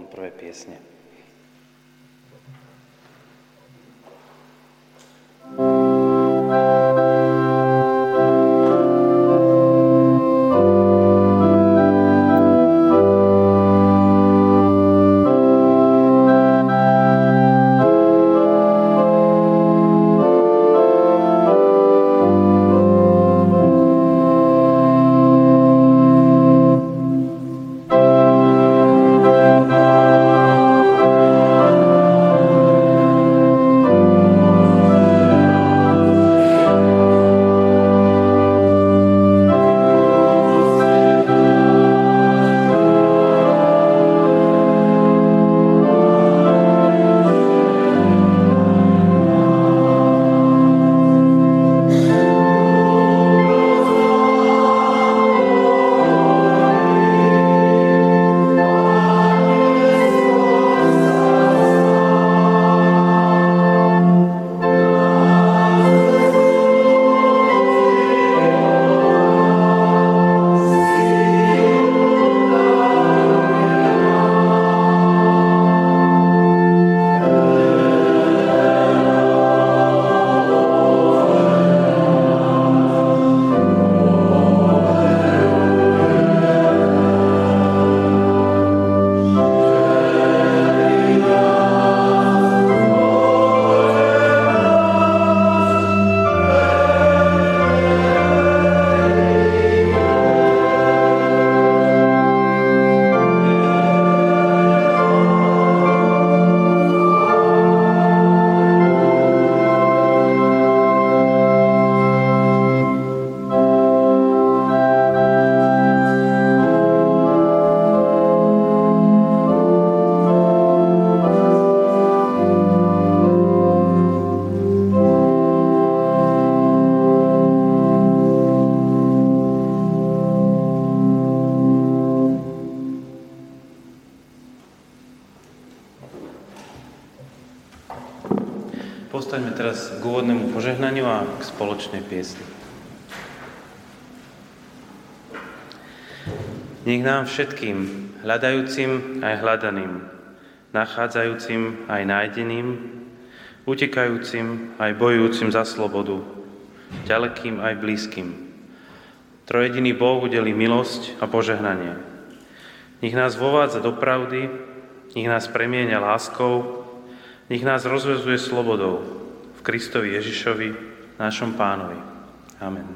он про песни. Nech nám všetkým, hľadajúcim aj hľadaným, nachádzajúcim aj nájdeným, utekajúcim aj bojujúcim za slobodu, ďalekým aj blízkym. Trojediný Boh udeli milosť a požehnanie. Nech nás vovádza do pravdy, nech nás premieňa láskou, nech nás rozvezuje slobodou v Kristovi Ježišovi, našom pánovi. Amen.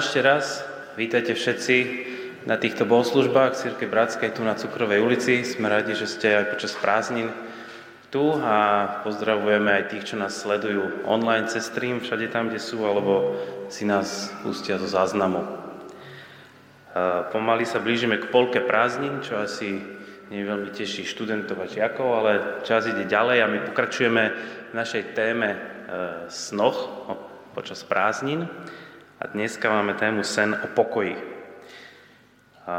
Ešte raz. Vítajte všetci na týchto bohoslužbách Círke Bratskej tu na Cukrovej ulici. Sme radi, že ste aj počas prázdnin tu a pozdravujeme aj tých, čo nás sledujú online cez stream, všade tam, kde sú, alebo si nás pustia zo záznamu. Pomaly sa blížime k polke prázdnin, čo asi nie veľmi teší študentov a žiakov, ale čas ide ďalej a my pokračujeme v našej téme e, snoch počas prázdnin. A dneska máme tému sen o pokoji. A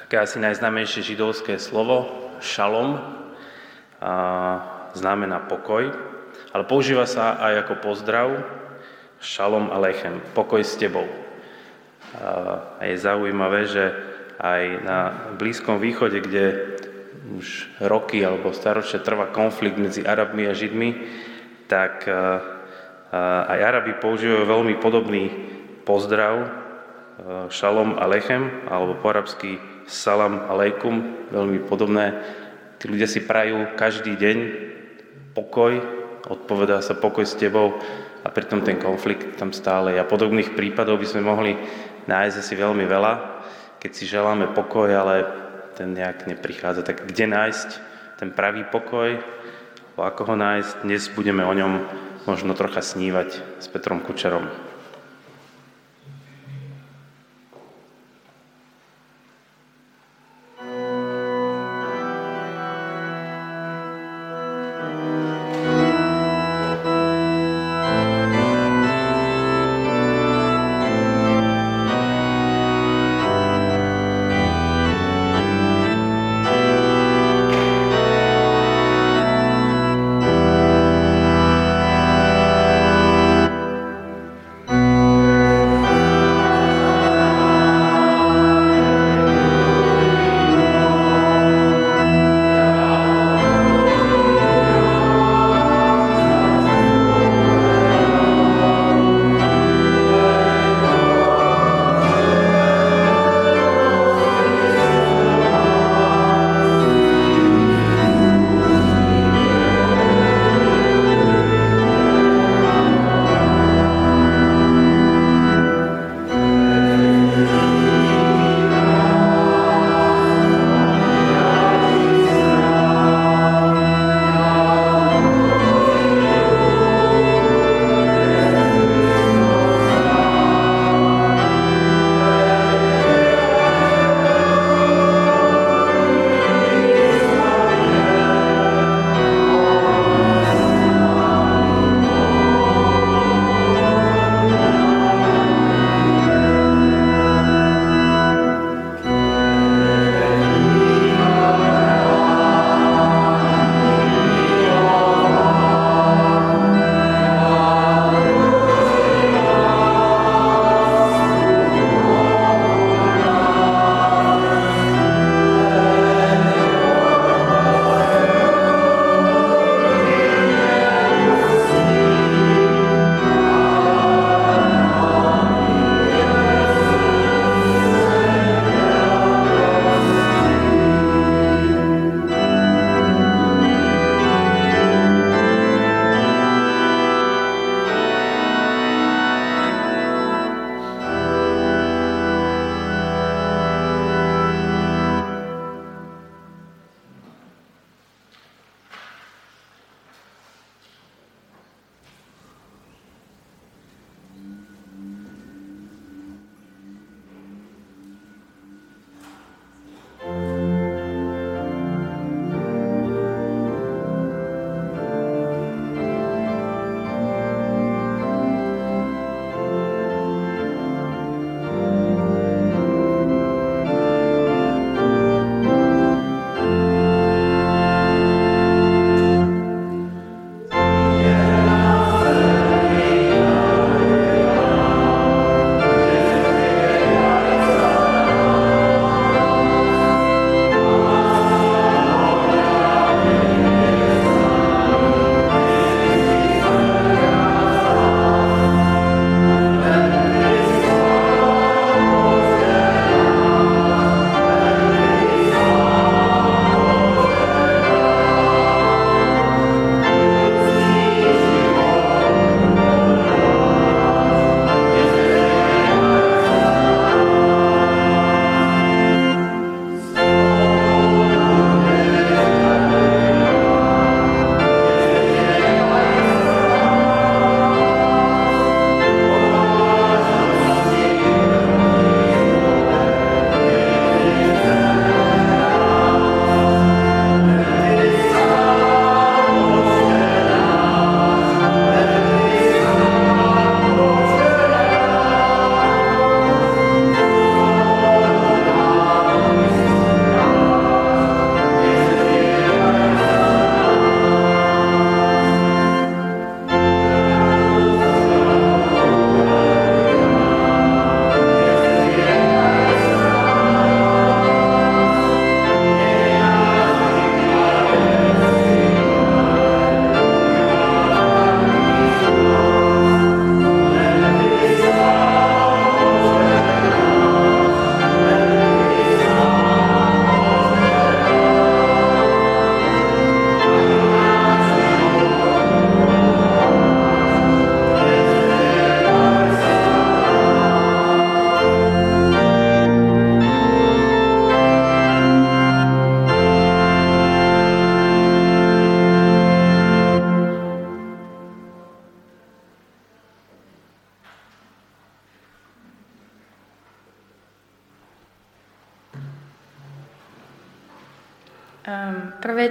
také asi najznámejšie židovské slovo, šalom, a znamená pokoj, ale používa sa aj ako pozdrav, šalom lechem, pokoj s tebou. A je zaujímavé, že aj na Blízkom východe, kde už roky alebo staročia trvá konflikt medzi Arabmi a Židmi, tak aj Arabi používajú veľmi podobný pozdrav, šalom lechem, alebo po arabsky salam aleikum, veľmi podobné. Tí ľudia si prajú každý deň pokoj, odpovedá sa pokoj s tebou a pritom ten konflikt tam stále je. A podobných prípadov by sme mohli nájsť asi veľmi veľa, keď si želáme pokoj, ale ten nejak neprichádza. Tak kde nájsť ten pravý pokoj, ako ho nájsť, dnes budeme o ňom možno trocha snívať s Petrom Kučerom.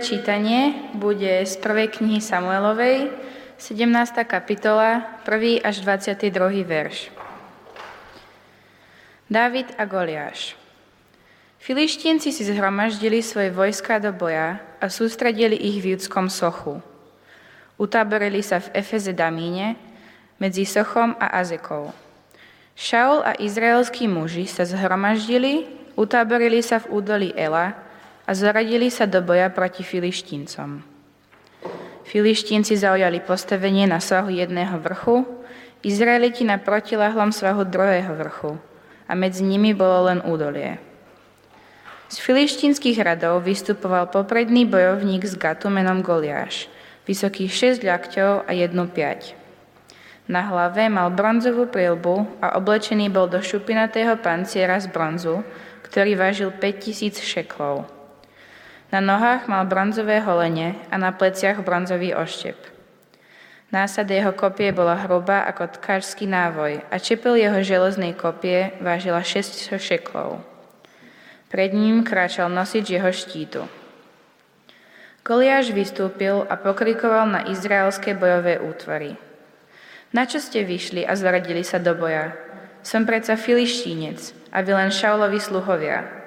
Čítanie bude z prvej knihy Samuelovej, 17. kapitola, 1. až 22. verš. Dávid a Goliáš. Filištínci si zhromaždili svoje vojska do boja a sústredili ich v judskom sochu. Utáborili sa v Efeze Damíne medzi Sochom a Azekou. Šaul a izraelskí muži sa zhromaždili, utáborili sa v údolí Ela a zaradili sa do boja proti filištíncom. Filištínci zaujali postavenie na svahu jedného vrchu, Izraeliti na protilahlom svahu druhého vrchu a medzi nimi bolo len údolie. Z filištínskych radov vystupoval popredný bojovník z Gatu menom Goliáš, vysoký 6 ľakťov a jednu piať. Na hlave mal bronzovú prilbu a oblečený bol do šupinatého panciera z bronzu, ktorý vážil 5000 šeklov. Na nohách mal bronzové holenie a na pleciach bronzový oštep. Násad jeho kopie bola hrubá ako tkáčský návoj a čepel jeho železnej kopie vážila 600 šeklov. Pred ním kráčal nosič jeho štítu. Goliáš vystúpil a pokrikoval na izraelské bojové útvary. Na čo ste vyšli a zradili sa do boja? Som predsa filištínec a vy len Šaulovi sluhovia.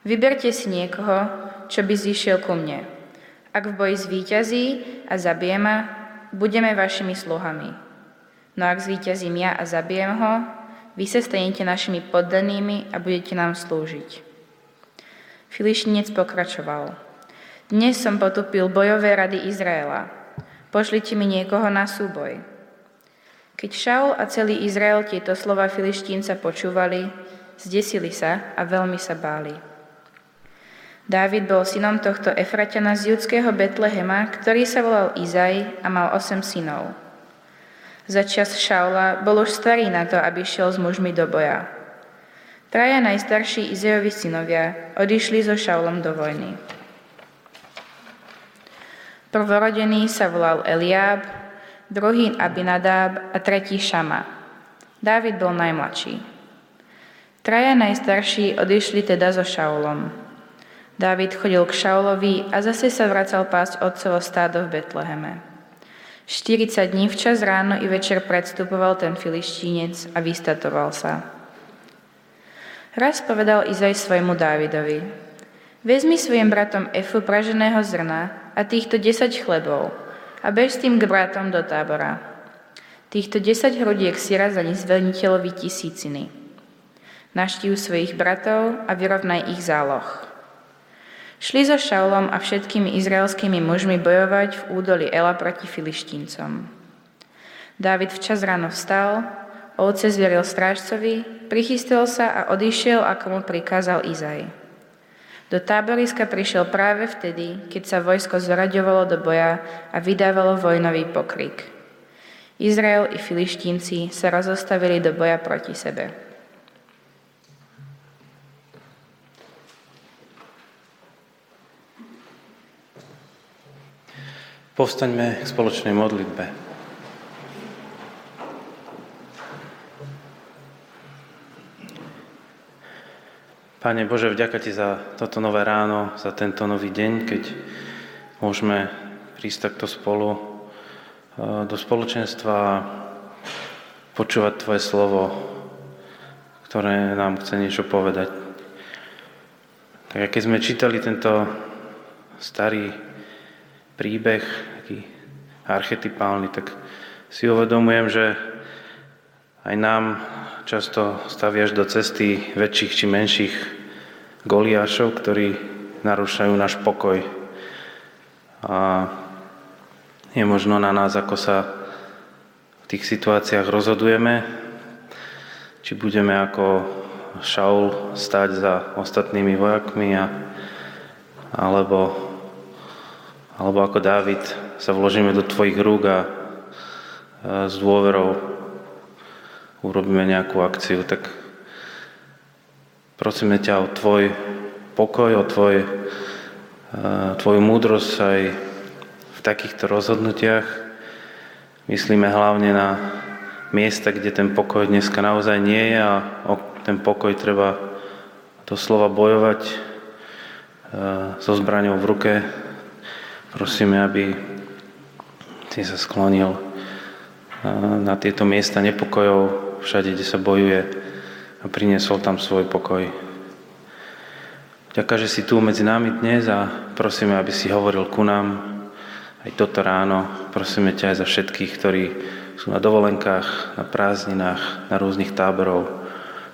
Vyberte si niekoho, čo by zišiel ku mne. Ak v boji zvíťazí a zabije ma, budeme vašimi sluhami. No ak zvíťazím ja a zabijem ho, vy sa stanete našimi poddanými a budete nám slúžiť. Filištinec pokračoval. Dnes som potupil bojové rady Izraela. Pošlite mi niekoho na súboj. Keď Šaul a celý Izrael tieto slova filištínca počúvali, zdesili sa a veľmi sa báli. Dávid bol synom tohto Efraťana z judského Betlehema, ktorý sa volal Izaj a mal osem synov. Za čas Šaula bol už starý na to, aby šiel s mužmi do boja. Traja najstarší Izajovi synovia odišli so Šaulom do vojny. Prvorodený sa volal Eliáb, druhý Abinadab a tretí Šama. Dávid bol najmladší. Traja najstarší odišli teda so Šaulom. Dávid chodil k Šaulovi a zase sa vracal pásť otcovo stádo v Betleheme. 40 dní včas ráno i večer predstupoval ten filištínec a vystatoval sa. Raz povedal Izaj svojmu Dávidovi, vezmi svojim bratom Efu praženého zrna a týchto 10 chlebov a bež s tým k bratom do tábora. Týchto 10 hrudiek si raz ani zvelniteľovi tisíciny. Naštív svojich bratov a vyrovnaj ich záloh. Šli so Šaulom a všetkými izraelskými mužmi bojovať v údoli Ela proti filištíncom. Dávid včas ráno vstal, ovce zvieril strážcovi, prichystil sa a odišiel, ako mu prikázal Izaj. Do táboriska prišiel práve vtedy, keď sa vojsko zoraďovalo do boja a vydávalo vojnový pokrik. Izrael i filištínci sa rozostavili do boja proti sebe. Povstaňme k spoločnej modlitbe. Pane Bože, vďaka Ti za toto nové ráno, za tento nový deň, keď môžeme prísť takto spolu e, do spoločenstva a počúvať Tvoje slovo, ktoré nám chce niečo povedať. Tak keď sme čítali tento starý príbeh, taký archetypálny, tak si uvedomujem, že aj nám často staviaš do cesty väčších či menších goliášov, ktorí narúšajú náš pokoj. A je možno na nás, ako sa v tých situáciách rozhodujeme, či budeme ako Šaul stať za ostatnými vojakmi, a, alebo alebo ako Dávid sa vložíme do Tvojich rúk a s dôverou urobíme nejakú akciu, tak prosíme ťa o Tvoj pokoj, o tvoj, Tvoju múdrosť aj v takýchto rozhodnutiach. Myslíme hlavne na miesta, kde ten pokoj dneska naozaj nie je a o ten pokoj treba doslova bojovať so zbraňou v ruke. Prosíme, aby si sa sklonil na tieto miesta nepokojov, všade, kde sa bojuje a priniesol tam svoj pokoj. Ďakujem, že si tu medzi nami dnes a prosíme, aby si hovoril ku nám aj toto ráno. Prosíme ťa aj za všetkých, ktorí sú na dovolenkách, na prázdninách, na rôznych táborov,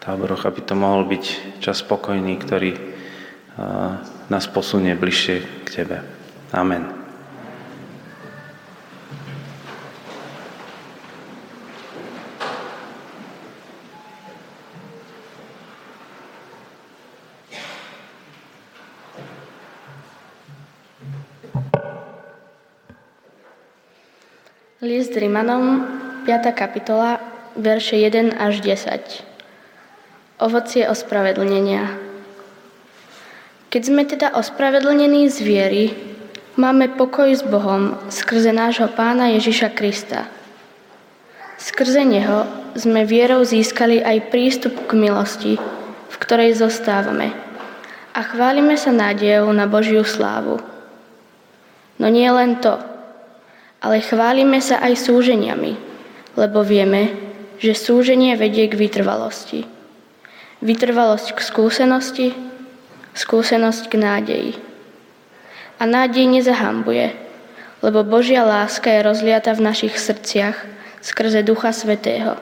táboroch, aby to mohol byť čas spokojný, ktorý nás posunie bližšie k Tebe. Amen. List Rimanom, 5. kapitola, verše 1 až 10. Ovocie ospravedlnenia. Keď sme teda ospravedlnení z viery, máme pokoj s Bohom skrze nášho pána Ježiša Krista. Skrze Neho sme vierou získali aj prístup k milosti, v ktorej zostávame. A chválime sa nádejou na Božiu slávu. No nie len to – ale chválime sa aj súženiami, lebo vieme, že súženie vedie k vytrvalosti. Vytrvalosť k skúsenosti, skúsenosť k nádeji. A nádej nezahambuje, lebo Božia láska je rozliata v našich srdciach skrze Ducha Svetého,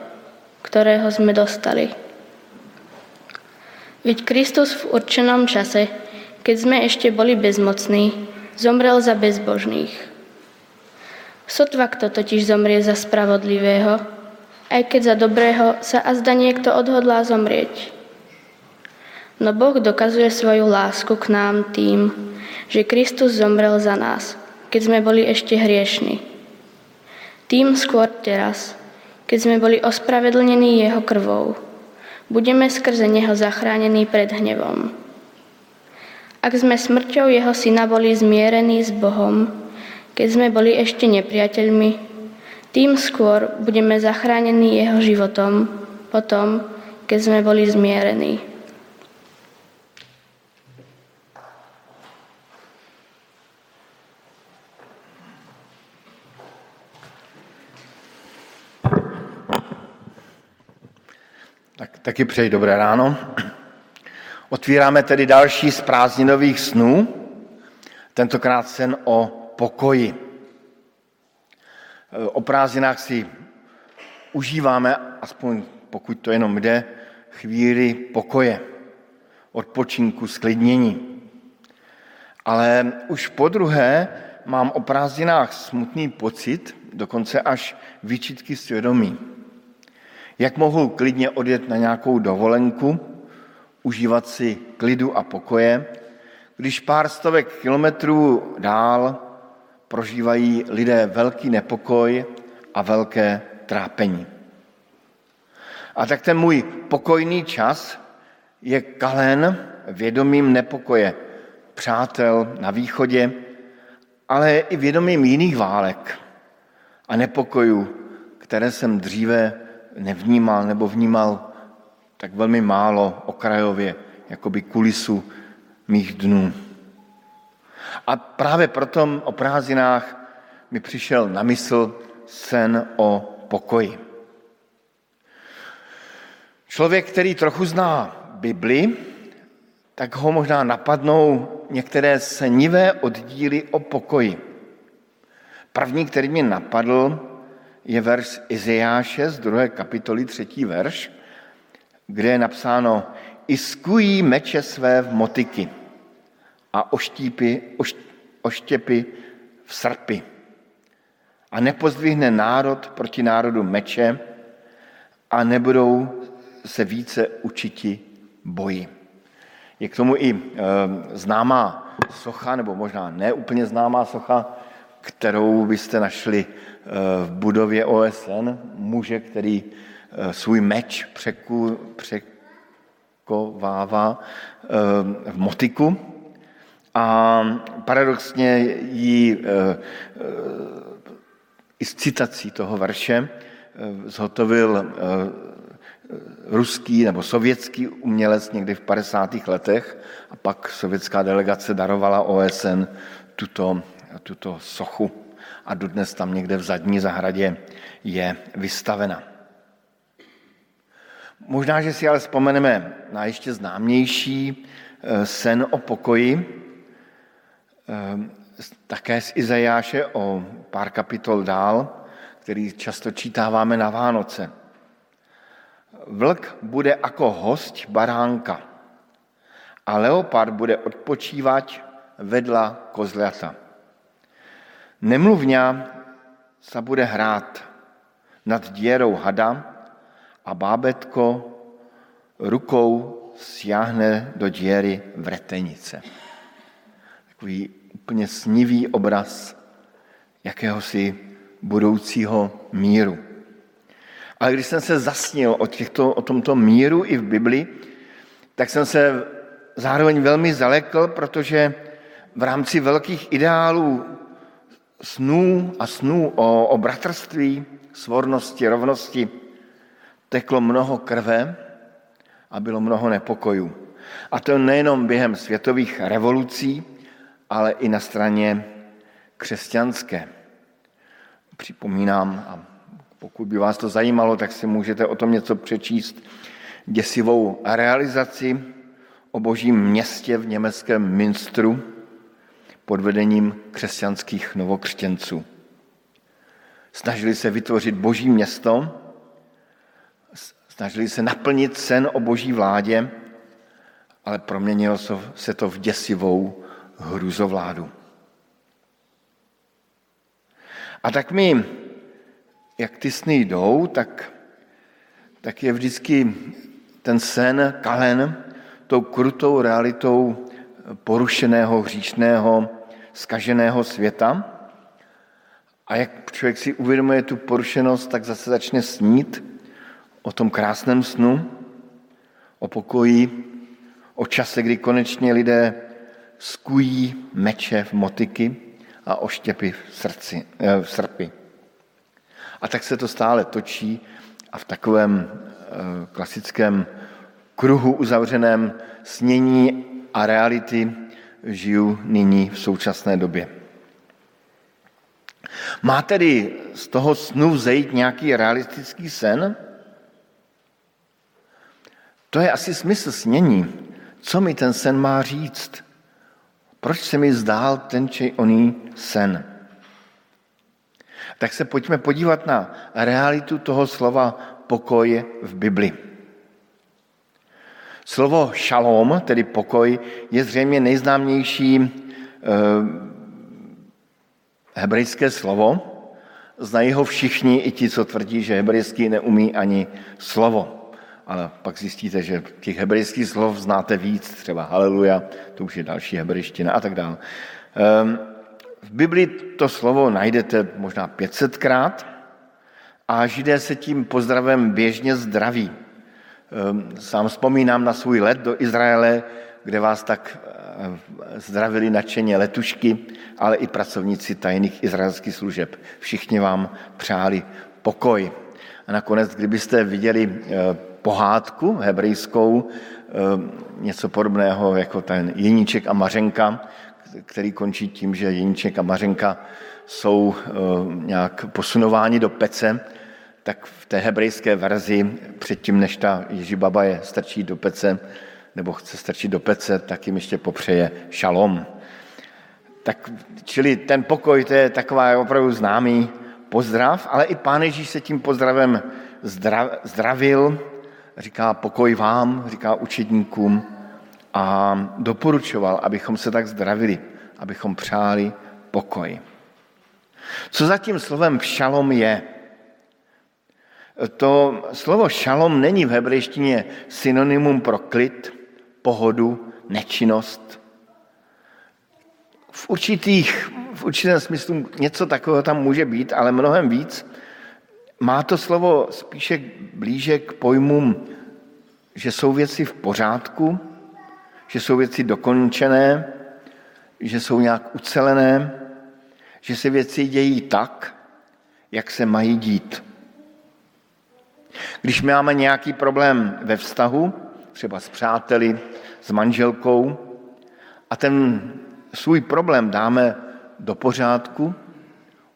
ktorého sme dostali. Veď Kristus v určenom čase, keď sme ešte boli bezmocní, zomrel za bezbožných Sotva kto totiž zomrie za spravodlivého, aj keď za dobrého sa azda niekto odhodlá zomrieť. No Boh dokazuje svoju lásku k nám tým, že Kristus zomrel za nás, keď sme boli ešte hriešni. Tým skôr teraz, keď sme boli ospravedlnení Jeho krvou, budeme skrze Neho zachránení pred hnevom. Ak sme smrťou Jeho Syna boli zmierení s Bohom, keď sme boli ešte nepriateľmi, tým skôr budeme zachránení jeho životom, potom, keď sme boli zmierení. Tak, taky přeji dobré ráno. Otvíráme tedy další z prázdninových snů, tentokrát sen o pokoji. O prázdninách si užíváme, aspoň pokud to jenom jde, chvíli pokoje, odpočinku, sklidnění. Ale už po druhé mám o prázdninách smutný pocit, dokonce až výčitky svědomí. Jak mohu klidně odjet na nějakou dovolenku, užívat si klidu a pokoje, když pár stovek kilometrů dál prožívají lidé velký nepokoj a velké trápení. A tak ten můj pokojný čas je kalen vědomím nepokoje přátel na východě, ale i vědomím jiných válek a nepokojů, které jsem dříve nevnímal nebo vnímal tak velmi málo okrajově, jakoby kulisu mých dnů. A právě proto o prázdninách mi přišel na mysl sen o pokoji. Člověk, který trochu zná Bibli, tak ho možná napadnou některé senivé oddíly o pokoji. První, který mě napadl, je verš Izeáše z druhé kapitoly, třetí verš, kde je napsáno Iskují meče své v motiky a oštípy, oš, oštěpy v srpy. A nepozdvihne národ proti národu meče a nebudou se více učiti boji. Je k tomu i e, známá socha, nebo možná neúplně známá socha, kterou byste našli e, v budově OSN. Muže, který e, svůj meč překu, překovává e, v motiku a paradoxně ji eh, eh, i s citací toho verše eh, zhotovil ruský nebo sovětský umělec někdy v 50. letech a pak sovětská delegace darovala OSN tuto, tuto sochu a dodnes tam někde v zadní zahradě je vystavena. Možná, že si ale vzpomeneme na ještě známější eh, sen o pokoji, eh, také z Izajáše o pár kapitol dál, který často čítáváme na Vánoce. Vlk bude jako host baránka a leopard bude odpočívat vedla kozlata. Nemluvňa se bude hrát nad děrou hada a bábetko rukou siahne do děry vretenice. Takový úplně snivý obraz jakéhosi budoucího míru. Ale když jsem se zasnil o, těchto, o tomto míru i v Bibli, tak jsem se zároveň velmi zalekl, protože v rámci velkých ideálů snů a snů o, o bratrství, svornosti, rovnosti teklo mnoho krve a bylo mnoho nepokojů. A to nejenom během světových revolucí, ale i na straně křesťanské. Připomínám, a pokud by vás to zajímalo, tak si můžete o tom něco přečíst, děsivou realizaci o božím městě v německém Minstru pod vedením křesťanských novokřtěnců. Snažili se vytvořit boží město, snažili se naplnit sen o boží vládě, ale proměnilo se to v děsivou hruzovládu. A tak mi, jak ty sny jdou, tak, tak je vždycky ten sen kalen tou krutou realitou porušeného, hříšného, skaženého světa. A jak člověk si uvědomuje tu porušenost, tak zase začne snít o tom krásném snu, o pokoji, o čase, kdy konečně lidé skují meče v motiky a oštěpy v, srdci, eh, v srpy. A tak se to stále točí a v takovém eh, klasickém kruhu uzavřeném snění a reality žiju nyní v současné době. Má tedy z toho snu vzejít nějaký realistický sen? To je asi smysl snění. Co mi ten sen má říct? Proč se mi zdál ten či oný sen? Tak se pojďme podívat na realitu toho slova pokoj v Bibli. Slovo šalom, tedy pokoj, je zřejmě nejznámější eh, hebrejské slovo. Znají ho všichni, i ti, co tvrdí, že hebrejský neumí ani slovo. Ale pak zjistíte, že těch hebrejských slov znáte víc, třeba haleluja, to už je další hebrejština a tak dále. Ehm, v Biblii to slovo najdete možná 500krát a židé se tím pozdravem běžně zdraví. Ehm, sám vzpomínám na svůj let do Izraele, kde vás tak eh, zdravili nadšeně letušky, ale i pracovníci tajných izraelských služeb. Všichni vám přáli pokoj. A nakonec, kdybyste viděli eh, pohádku hebrejskou, ehm, něco podobného jako ten Jeníček a Mařenka, který končí tím, že Jeníček a Mařenka jsou ehm, nějak posunováni do pece, tak v té hebrejské verzi předtím, než ta Ježibaba je strčí do pece, nebo chce strčit do pece, tak jim ještě popřeje šalom. Tak, čili ten pokoj, to je taková opravdu známý pozdrav, ale i pán Ježíš se tím pozdravem zdravil, říká pokoj vám, říká učedníkům a doporučoval, abychom se tak zdravili, abychom přáli pokoj. Co za tím slovem šalom je? To slovo šalom není v hebrejštině synonymum pro klid, pohodu, nečinnost. V, určitých, v určitém smyslu něco takového tam může být, ale mnohem víc. Má to slovo spíše blíže k pojmům, že jsou věci v pořádku, že jsou věci dokončené, že jsou nějak ucelené, že se věci dějí tak, jak se mají dít. Když máme nějaký problém ve vztahu, třeba s přáteli, s manželkou, a ten svůj problém dáme do pořádku,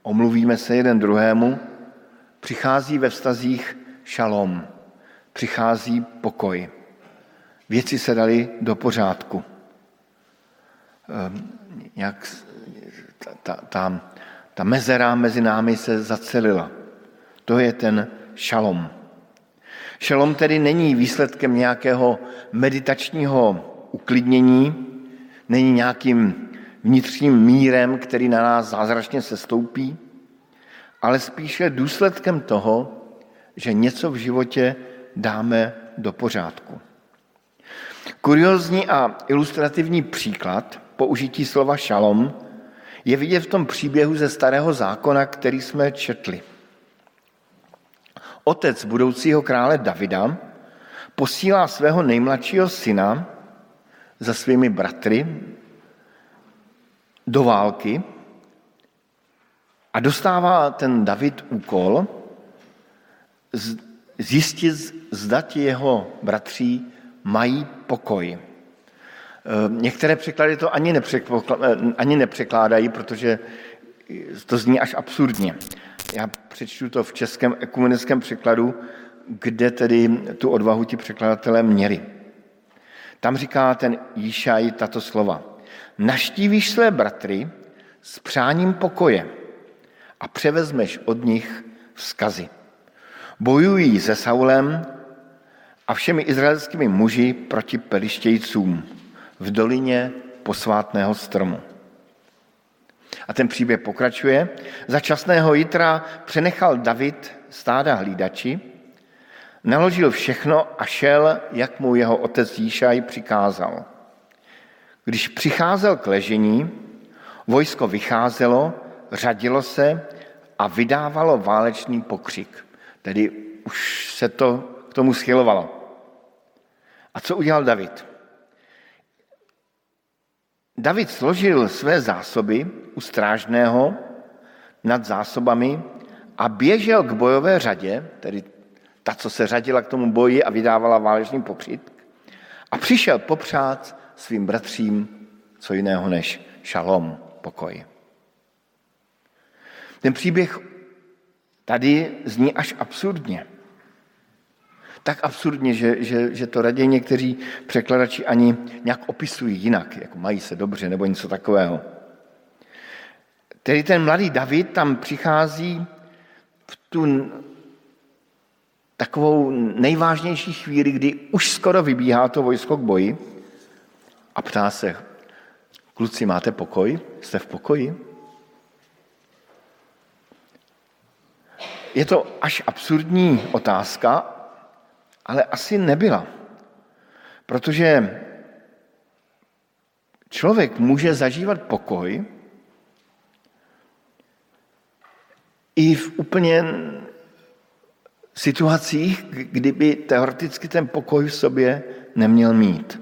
omluvíme se jeden druhému, přichází ve vztazích šalom, přichází pokoj. Věci se daly do pořádku. Ehm, jak ta, ta, ta, ta mezera mezi námi se zacelila. To je ten šalom. Šalom tedy není výsledkem nějakého meditačního uklidnění, není nějakým vnitřním mírem, který na nás zázračně se stoupí, ale spíše důsledkem toho, že něco v životě dáme do pořádku. Kuriozní a ilustrativní příklad použití slova šalom je vidět v tom příběhu ze starého zákona, který jsme četli. Otec budoucího krále Davida posílá svého nejmladšího syna za svými bratry do války a dostává ten David úkol zjistit, zda ti jeho bratří mají pokoj. E, některé překlady to ani, ani nepřekládají, protože to zní až absurdně. Já přečtu to v českém ekumenickém překladu, kde tedy tu odvahu ti překladatelé měli. Tam říká ten Jíšaj tato slova. Naštívíš své bratry s přáním pokoje a převezmeš od nich vzkazy. Bojují se Saulem a všemi izraelskými muži proti pelištějcům v dolině posvátného stromu. A ten příběh pokračuje. Za časného jitra přenechal David stáda hlídači, naložil všechno a šel, jak mu jeho otec Jíšaj přikázal. Když přicházel k ležení, vojsko vycházelo, řadilo se a vydávalo válečný pokřik. Tedy už se to k tomu schylovalo. A co udělal David? David složil své zásoby u strážného nad zásobami a běžel k bojové řadě, tedy ta, co se řadila k tomu boji a vydávala válečný pokřik, a přišel popřát svým bratřím co jiného než šalom, pokoj. Ten příběh tady zní až absurdně. Tak absurdně, že, že, že to raději někteří překladači ani nějak opisují jinak, jako mají se dobře nebo něco takového. Tedy ten mladý David tam přichází v tu takovou nejvážnější chvíli, kdy už skoro vybíhá to vojsko k boji a ptá se, kluci, máte pokoj? Jste v pokoji? Je to až absurdní otázka, ale asi nebyla. Protože člověk může zažívat pokoj i v úplně situacích, kdyby teoreticky ten pokoj v sobě neměl mít.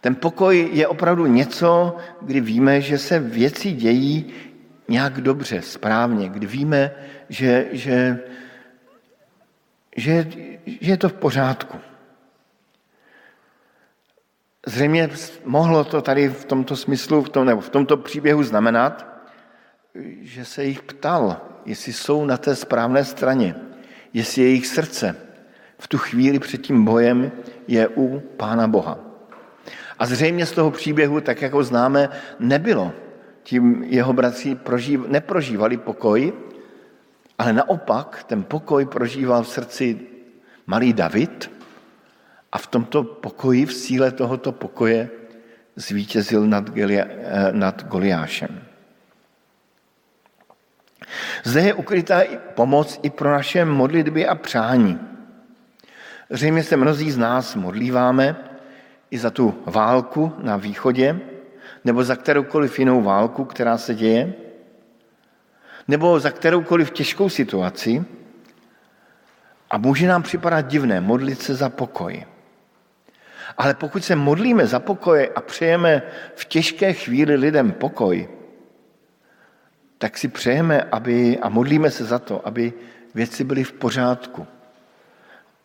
Ten pokoj je opravdu něco, kdy víme, že se věci dějí nějak dobře, správně, kdy víme, že, že, že, že je to v pořádku. Zřejmě mohlo to tady v tomto smyslu, v tom, nebo v tomto příběhu znamenat, že se jich ptal, jestli jsou na té správné straně, jestli jejich srdce v tu chvíli před tím bojem je u Pána Boha. A zřejmě z toho příběhu, tak jako známe, nebylo. Tím jeho bratři prožív, neprožívali pokoj, ale naopak ten pokoj prožíval v srdci malý David a v tomto pokoji, v síle tohoto pokoje zvítězil nad, Gelia, eh, nad Goliášem. Zde je ukrytá pomoc i pro naše modlitby a přání. Zřejmě se mnozí z nás modlíváme i za tu válku na východě, nebo za kteroukoliv jinou válku, která se děje, nebo za kteroukoliv těžkou situaci a může nám připadat divné modlit se za pokoj. Ale pokud se modlíme za pokoj a přejeme v těžké chvíli lidem pokoj, tak si přejeme aby, a modlíme se za to, aby věci byly v pořádku,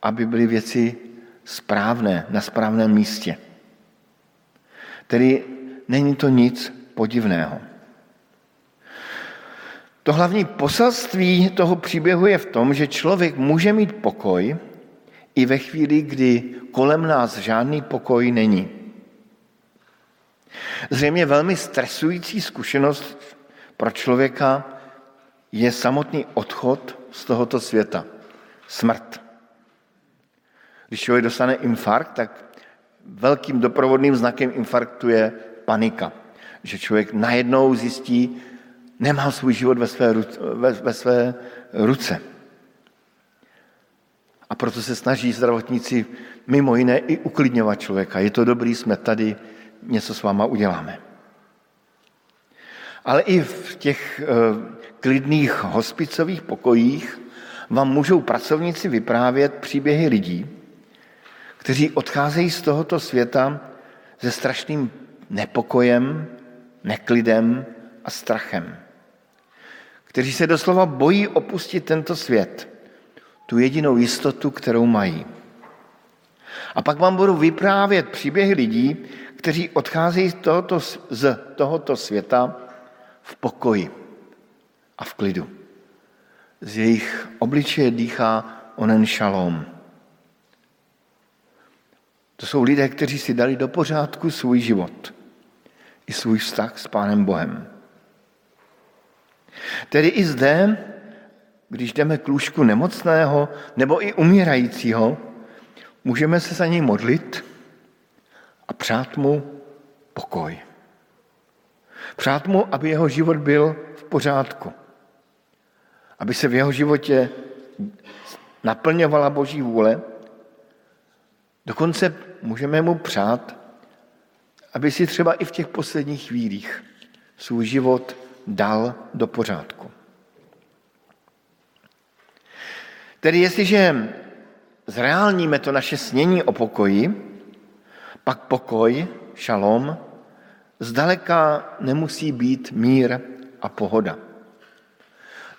aby byly věci správné, na správném místě. Tedy není to nic podivného. To hlavní poselství toho příběhu je v tom, že člověk může mít pokoj i ve chvíli, kdy kolem nás žádný pokoj není. Zřejmě velmi stresující zkušenost pro člověka je samotný odchod z tohoto světa. Smrt. Když člověk dostane infarkt, tak velkým doprovodným znakem infarktu je panika. Že člověk najednou zjistí, nemá svůj život ve své, ve, ve své ruce. A proto se snaží zdravotníci mimo jiné i uklidňovat člověka. Je to dobrý, jsme tady, něco s váma uděláme. Ale i v těch e, klidných hospicových pokojích vám můžou pracovníci vyprávět příběhy lidí, kteří odcházejí z tohoto světa se strašným nepokojem, neklidem a strachem. Kteří se doslova bojí opustit tento svět, tu jedinou jistotu, kterou mají. A pak vám budu vyprávět příběhy lidí, kteří odcházejí z tohoto, z tohoto světa v pokoji a v klidu. Z jejich obličeje dýchá onen šalom. To jsou lidé, kteří si dali do pořádku svůj život i svůj vztah s Pánem Bohem. Tedy i zde, když jdeme k lůžku nemocného nebo i umírajícího, můžeme se za něj modlit a přát mu pokoj. Přát mu, aby jeho život byl v pořádku. Aby se v jeho životě naplňovala Boží vůle. Dokonce můžeme mu přát, aby si třeba i v těch posledních chvílích svůj život dal do pořádku. Tedy jestliže zreálníme to naše snění o pokoji, pak pokoj, šalom, zdaleka nemusí být mír a pohoda.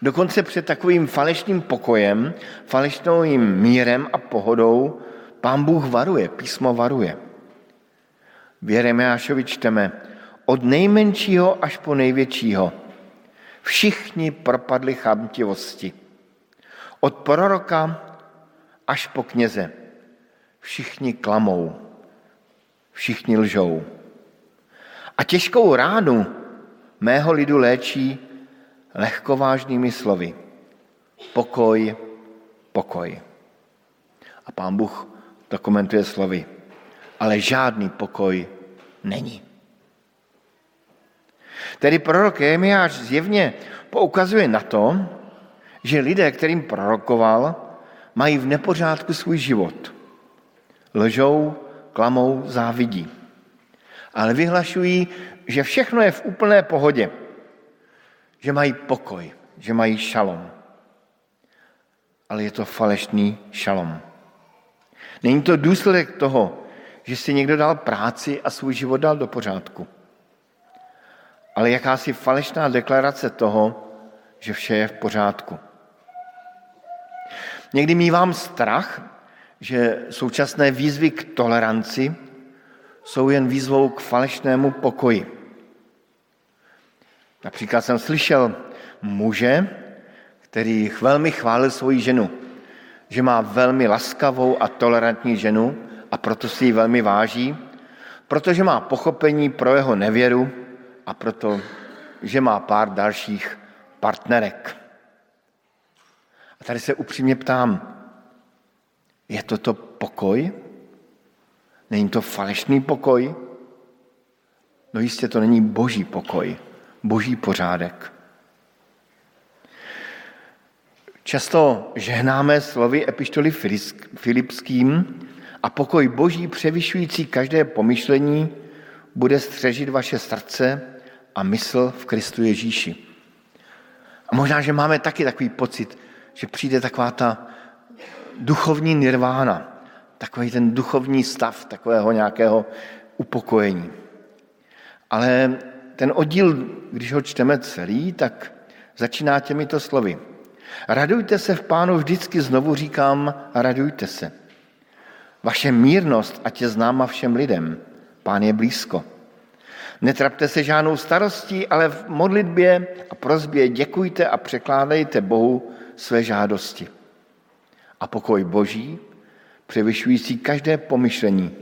Dokonce před takovým falešným pokojem, falešným mírem a pohodou pán Bůh varuje, písmo varuje. V Jeremeášovi čteme, od nejmenšího až po největšího. Všichni propadli chamtivosti. Od proroka až po kněze. Všichni klamou. Všichni lžou. A těžkou ránu mého lidu léčí lehkovážnými slovy. Pokoj, pokoj. A pán Bůh to komentuje slovy. Ale žádný pokoj není. Tedy prorok Jemiáš zjevně poukazuje na to, že lidé, kterým prorokoval, mají v nepořádku svůj život. Lžou, klamou, závidí. Ale vyhlašují, že všechno je v úplné pohodě. Že mají pokoj, že mají šalom. Ale je to falešný šalom. Není to důsledek toho, že si někdo dal práci a svůj život dal do pořádku ale jakási falešná deklarace toho, že vše je v pořádku. Někdy mývám strach, že současné výzvy k toleranci jsou jen výzvou k falešnému pokoji. Například jsem slyšel muže, který velmi chválil svoji ženu, že má velmi laskavou a tolerantní ženu a proto si ji velmi váží, protože má pochopení pro jeho nevěru a proto, že má pár dalších partnerek. A tady se upřímně ptám, je toto pokoj? Není to falešný pokoj? No jistě to není boží pokoj, boží pořádek. Často žehnáme slovy epištoly Filipským a pokoj boží převyšující každé pomyšlení bude střežit vaše srdce a mysl v Kristu Ježíši. A možná, že máme taky takový pocit, že přijde taková ta duchovní nirvána, takový ten duchovní stav takového nějakého upokojení. Ale ten oddíl, když ho čteme celý, tak začíná těmito slovy. Radujte se v pánu vždycky, znovu říkám, radujte se. Vaše mírnost, ať je známa všem lidem. Pán je blízko. Netrapte se žádnou starostí, ale v modlitbě a prozbě děkujte a překládejte Bohu své žádosti. A pokoj Boží, převyšující každé pomyšlení,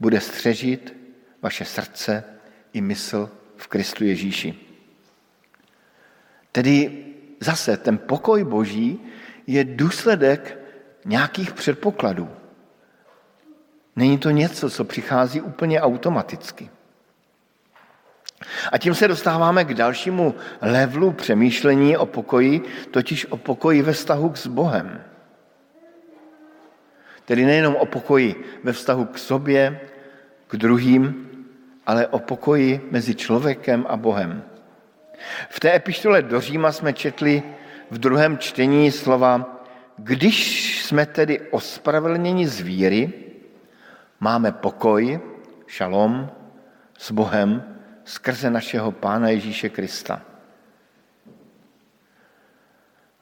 bude střežit vaše srdce i mysl v Kristu Ježíši. Tedy zase ten pokoj Boží je důsledek nějakých předpokladů. Není to něco, co přichází úplně automaticky. A tím se dostáváme k dalšímu levelu přemýšlení o pokoji, totiž o pokoji ve vztahu s Bohem. Tedy nejenom o pokoji ve vztahu k sobě, k druhým, ale o pokoji mezi člověkem a Bohem. V té epištole do Říma jsme četli v druhém čtení slova když jsme tedy ospravedlněni z víry, máme pokoj, šalom s Bohem skrze našeho Pána Ježíše Krista.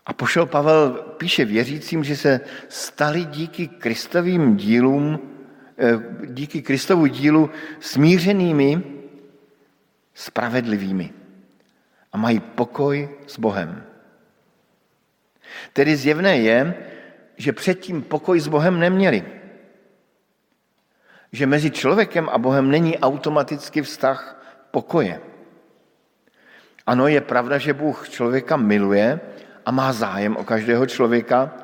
A pošel Pavel píše věřícím, že se stali díky Kristovým dílům, eh, díky Kristovu dílu smířenými, spravedlivými a mají pokoj s Bohem. Tedy zjevné je, že předtím pokoj s Bohem neměli. Že mezi člověkem a Bohem není automaticky vztah pokoje. Ano, je pravda, že Bůh člověka miluje a má zájem o každého člověka,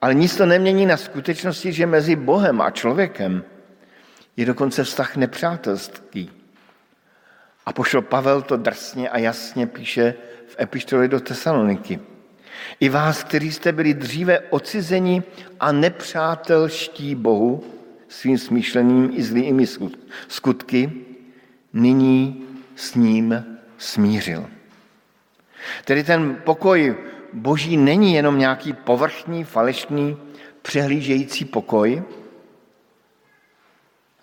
ale nic to nemění na skutečnosti, že mezi Bohem a člověkem je dokonce vztah nepřátelský. A pošel Pavel to drsně a jasně píše v epištoli do Tesaloniky. I vás, kteří jste byli dříve ocizeni a nepřátelští Bohu svým smýšlením i zlými skutky, nyní s ním smířil. Tedy ten pokoj boží není jenom nějaký povrchní, falešný, přehlížející pokoj,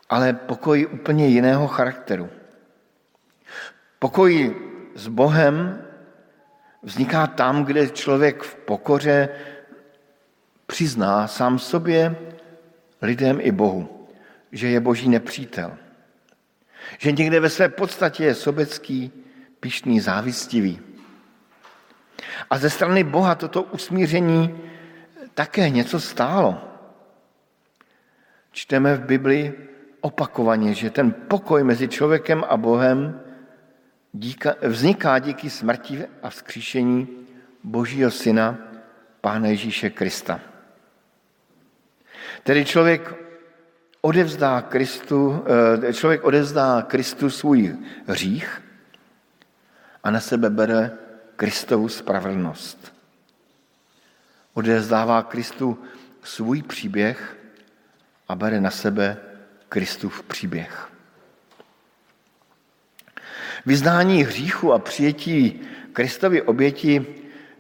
ale pokoj úplně jiného charakteru. Pokoj s Bohem vzniká tam, kde člověk v pokoře přizná sám sobě, lidem i Bohu, že je boží nepřítel. Že někde ve své podstatě je sobecký, pišný, závistivý. A ze strany Boha toto usmíření také něco stálo. Čteme v Biblii opakovaně, že ten pokoj mezi člověkem a Bohem díka, vzniká díky smrti a vzkříšení Božího Syna, Pána Ježíše Krista. Tedy člověk odevzdá Kristu, eh, člověk odevzdá Kristu svůj hřích a na sebe bere Kristovu spravedlnost. Odevzdává Kristu svůj příběh a bere na sebe Kristův příběh. Vyznání hříchu a přijetí Kristovy oběti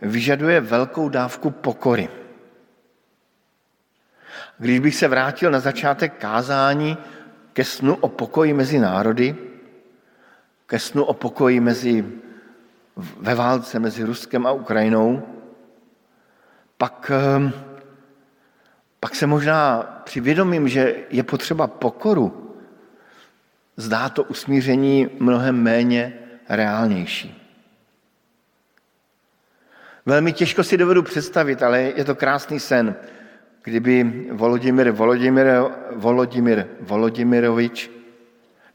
vyžaduje velkou dávku pokory. Když bych se vrátil na začátek kázání ke snu o pokoji mezi národy, ke snu o pokoji mezi, ve válce mezi Ruskem a Ukrajinou, pak, ehm, pak se možná při vědomím, že je potřeba pokoru, zdá to usmíření mnohem méně reálnější. Velmi těžko si dovedu představit, ale je to krásný sen, kdyby Volodymyr Volodymyr, Volodymyr Volodymyrovič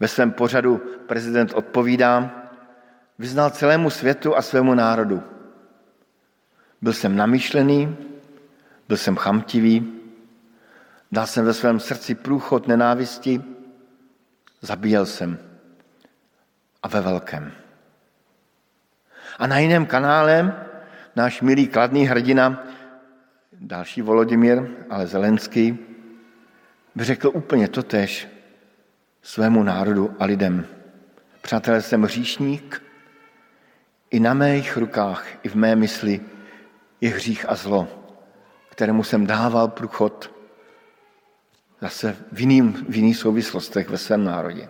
ve svém pořadu prezident odpovídá, vyznal celému světu a svému národu. Byl jsem namyšlený, byl jsem chamtivý, dal jsem ve svém srdci průchod nenávisti, Zabíjel jsem. A ve velkém. A na jiném kanále náš milý kladný hrdina, další Volodymyr, ale Zelenský, by řekl úplně totež svému národu a lidem. Přátelé, jsem hříšník, i na mých rukách, i v mé mysli je hřích a zlo, kterému jsem dával průchod zase v, jiným, v jiných souvislostech ve svém národě.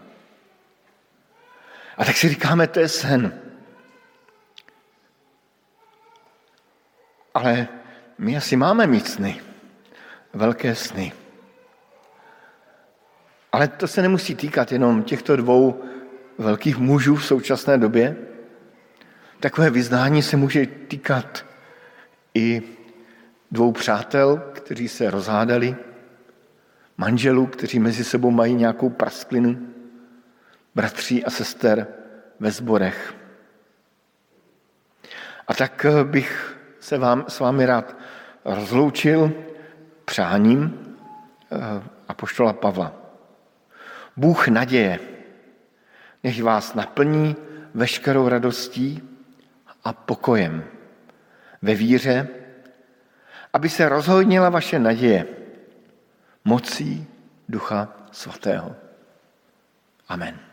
A tak si říkáme, to je sen. Ale my asi máme mít sny, velké sny. Ale to se nemusí týkat jenom těchto dvou velkých mužů v současné době. Takové vyznání se může týkat i dvou přátel, kteří se rozhádali, manželů, kteří mezi sebou mají nějakou prasklinu, bratří a sester ve zborech. A tak bych se vám, s vámi rád rozloučil přáním eh, apoštola Pavla. Bůh naděje, nech vás naplní veškerou radostí a pokojem ve víře, aby se rozhodnila vaše naděje mocí Ducha Svatého. Amen.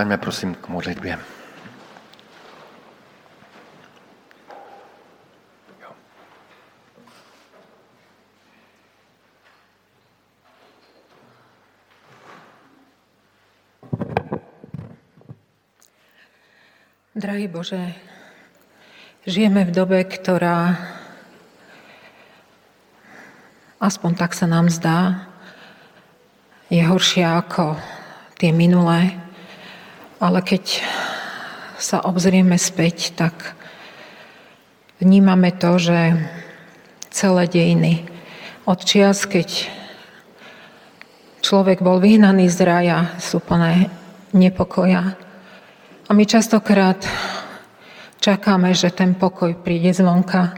Povstaňme prosím k modlitbě. Drahý Bože, žijeme v dobe, ktorá aspoň tak sa nám zdá, je horšia ako tie minulé, ale keď sa obzrieme späť, tak vnímame to, že celé dejiny od čias, keď človek bol vyhnaný z raja, sú plné nepokoja. A my častokrát čakáme, že ten pokoj príde zvonka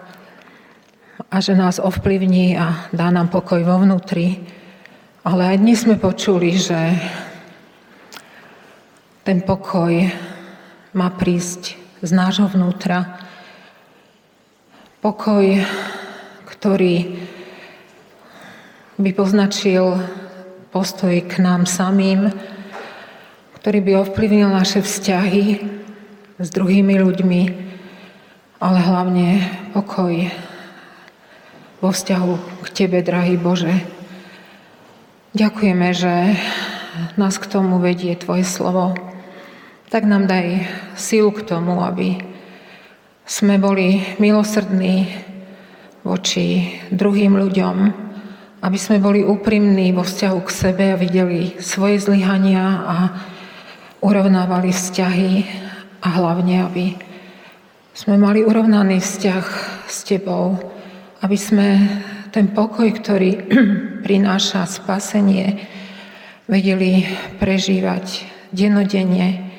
a že nás ovplyvní a dá nám pokoj vo vnútri. Ale aj dnes sme počuli, že ten pokoj má prísť z nášho vnútra. Pokoj, ktorý by poznačil postoj k nám samým, ktorý by ovplyvnil naše vzťahy s druhými ľuďmi, ale hlavne pokoj vo vzťahu k Tebe, drahý Bože. Ďakujeme, že nás k tomu vedie Tvoje slovo tak nám daj sílu k tomu, aby sme boli milosrdní voči druhým ľuďom, aby sme boli úprimní vo vzťahu k sebe a videli svoje zlyhania a urovnávali vzťahy a hlavne, aby sme mali urovnaný vzťah s Tebou, aby sme ten pokoj, ktorý prináša spasenie, vedeli prežívať denodenne,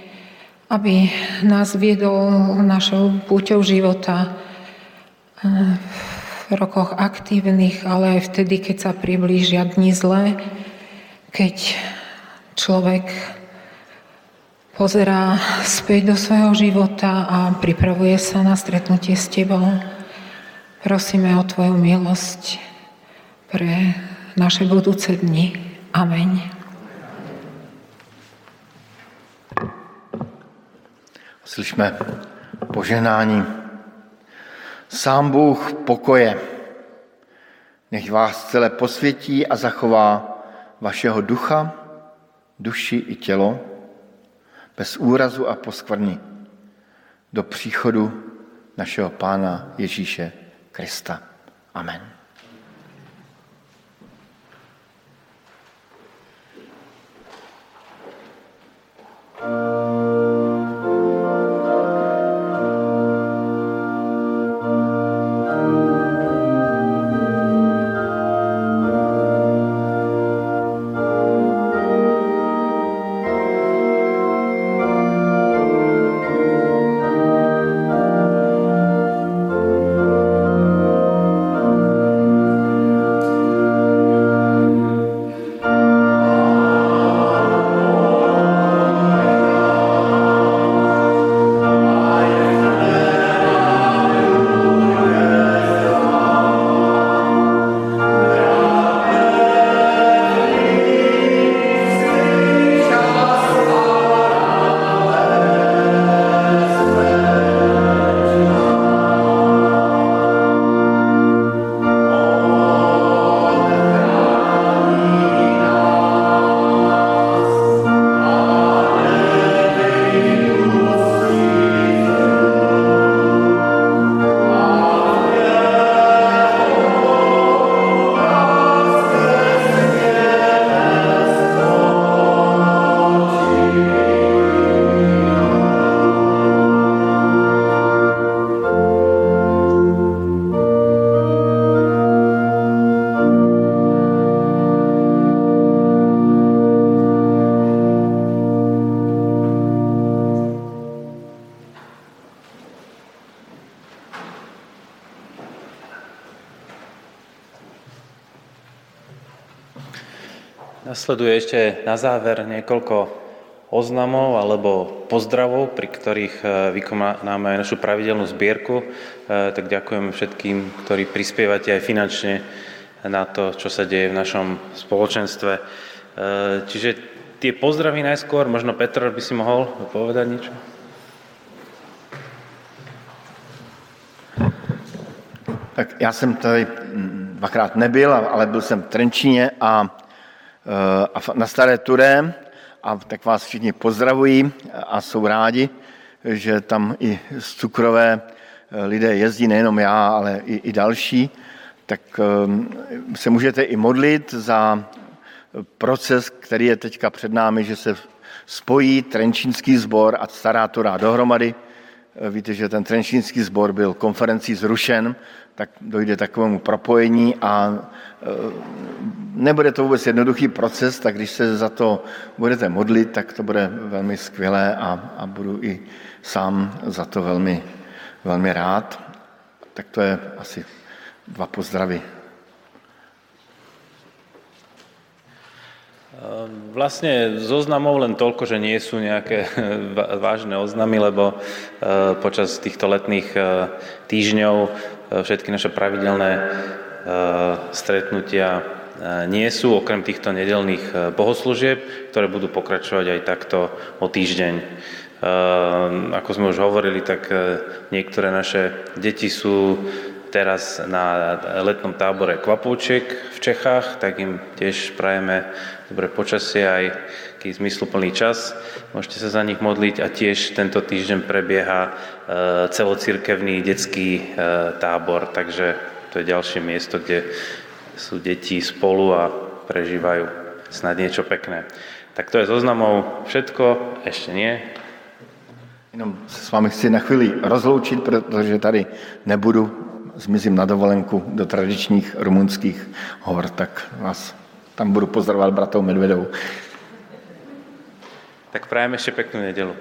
aby nás viedol našou púťou života eh, v rokoch aktívnych, ale aj vtedy, keď sa priblížia dni zlé, keď človek pozerá späť do svojho života a pripravuje sa na stretnutie s Tebou. Prosíme o Tvoju milosť pre naše budúce dni. Amen. Slyšme požehnání. Sám Bůh pokoje, nech vás celé posvětí a zachová vašeho ducha, duši i tělo, bez úrazu a poskvrny, do příchodu našeho Pána Ježíše Krista. Amen. Nasleduje ešte na záver niekoľko oznamov alebo pozdravov, pri ktorých e, vykonáme aj našu pravidelnú zbierku. E, tak ďakujem všetkým, ktorí prispievate aj finančne na to, čo sa deje v našom spoločenstve. E, čiže tie pozdravy najskôr, možno Petr by si mohol povedať niečo? Tak já jsem tady dvakrát nebyl, ale byl jsem v Trenčíně eh, a na Staré Turé a tak vás všichni pozdravují a jsou rádi, že tam i z cukrové eh, lidé jezdí, nejenom já, ale i, i další, tak eh, se můžete i modlit za proces, který je teďka před námi, že se spojí Trenčínský sbor a Stará Tura dohromady. Víte, že ten Trenčínský sbor byl konferencí zrušen, tak dojde takovému propojení a e, nebude to vůbec jednoduchý proces, tak když se za to budete modlit, tak to bude velmi skvělé a, a budu i sám za to velmi, velmi rád. Tak to je asi dva pozdravy. Vlastne zoznamov len toľko, že nie sú nejaké vážne oznamy, lebo e, počas týchto letných e, týždňov e, všetky naše pravidelné stretnutia nie sú, okrem týchto nedelných bohoslúžieb, ktoré budú pokračovať aj takto o týždeň. Ako sme už hovorili, tak niektoré naše deti sú teraz na letnom tábore Kvapúček v Čechách, tak im tiež prajeme dobré počasie aj taký zmysluplný čas. Môžete sa za nich modliť a tiež tento týždeň prebieha e, celocirkevný detský e, tábor, takže to je ďalšie miesto, kde sú deti spolu a prežívajú snad niečo pekné. Tak to je zoznamov všetko, ešte nie. Jenom se s vámi chci na chvíli rozloučit, protože tady nebudu, zmizím na dovolenku do tradičních rumunských hor, tak vás tam budu pozdravovat bratou Medvedou. Tak prajem ešte peknú nedelu.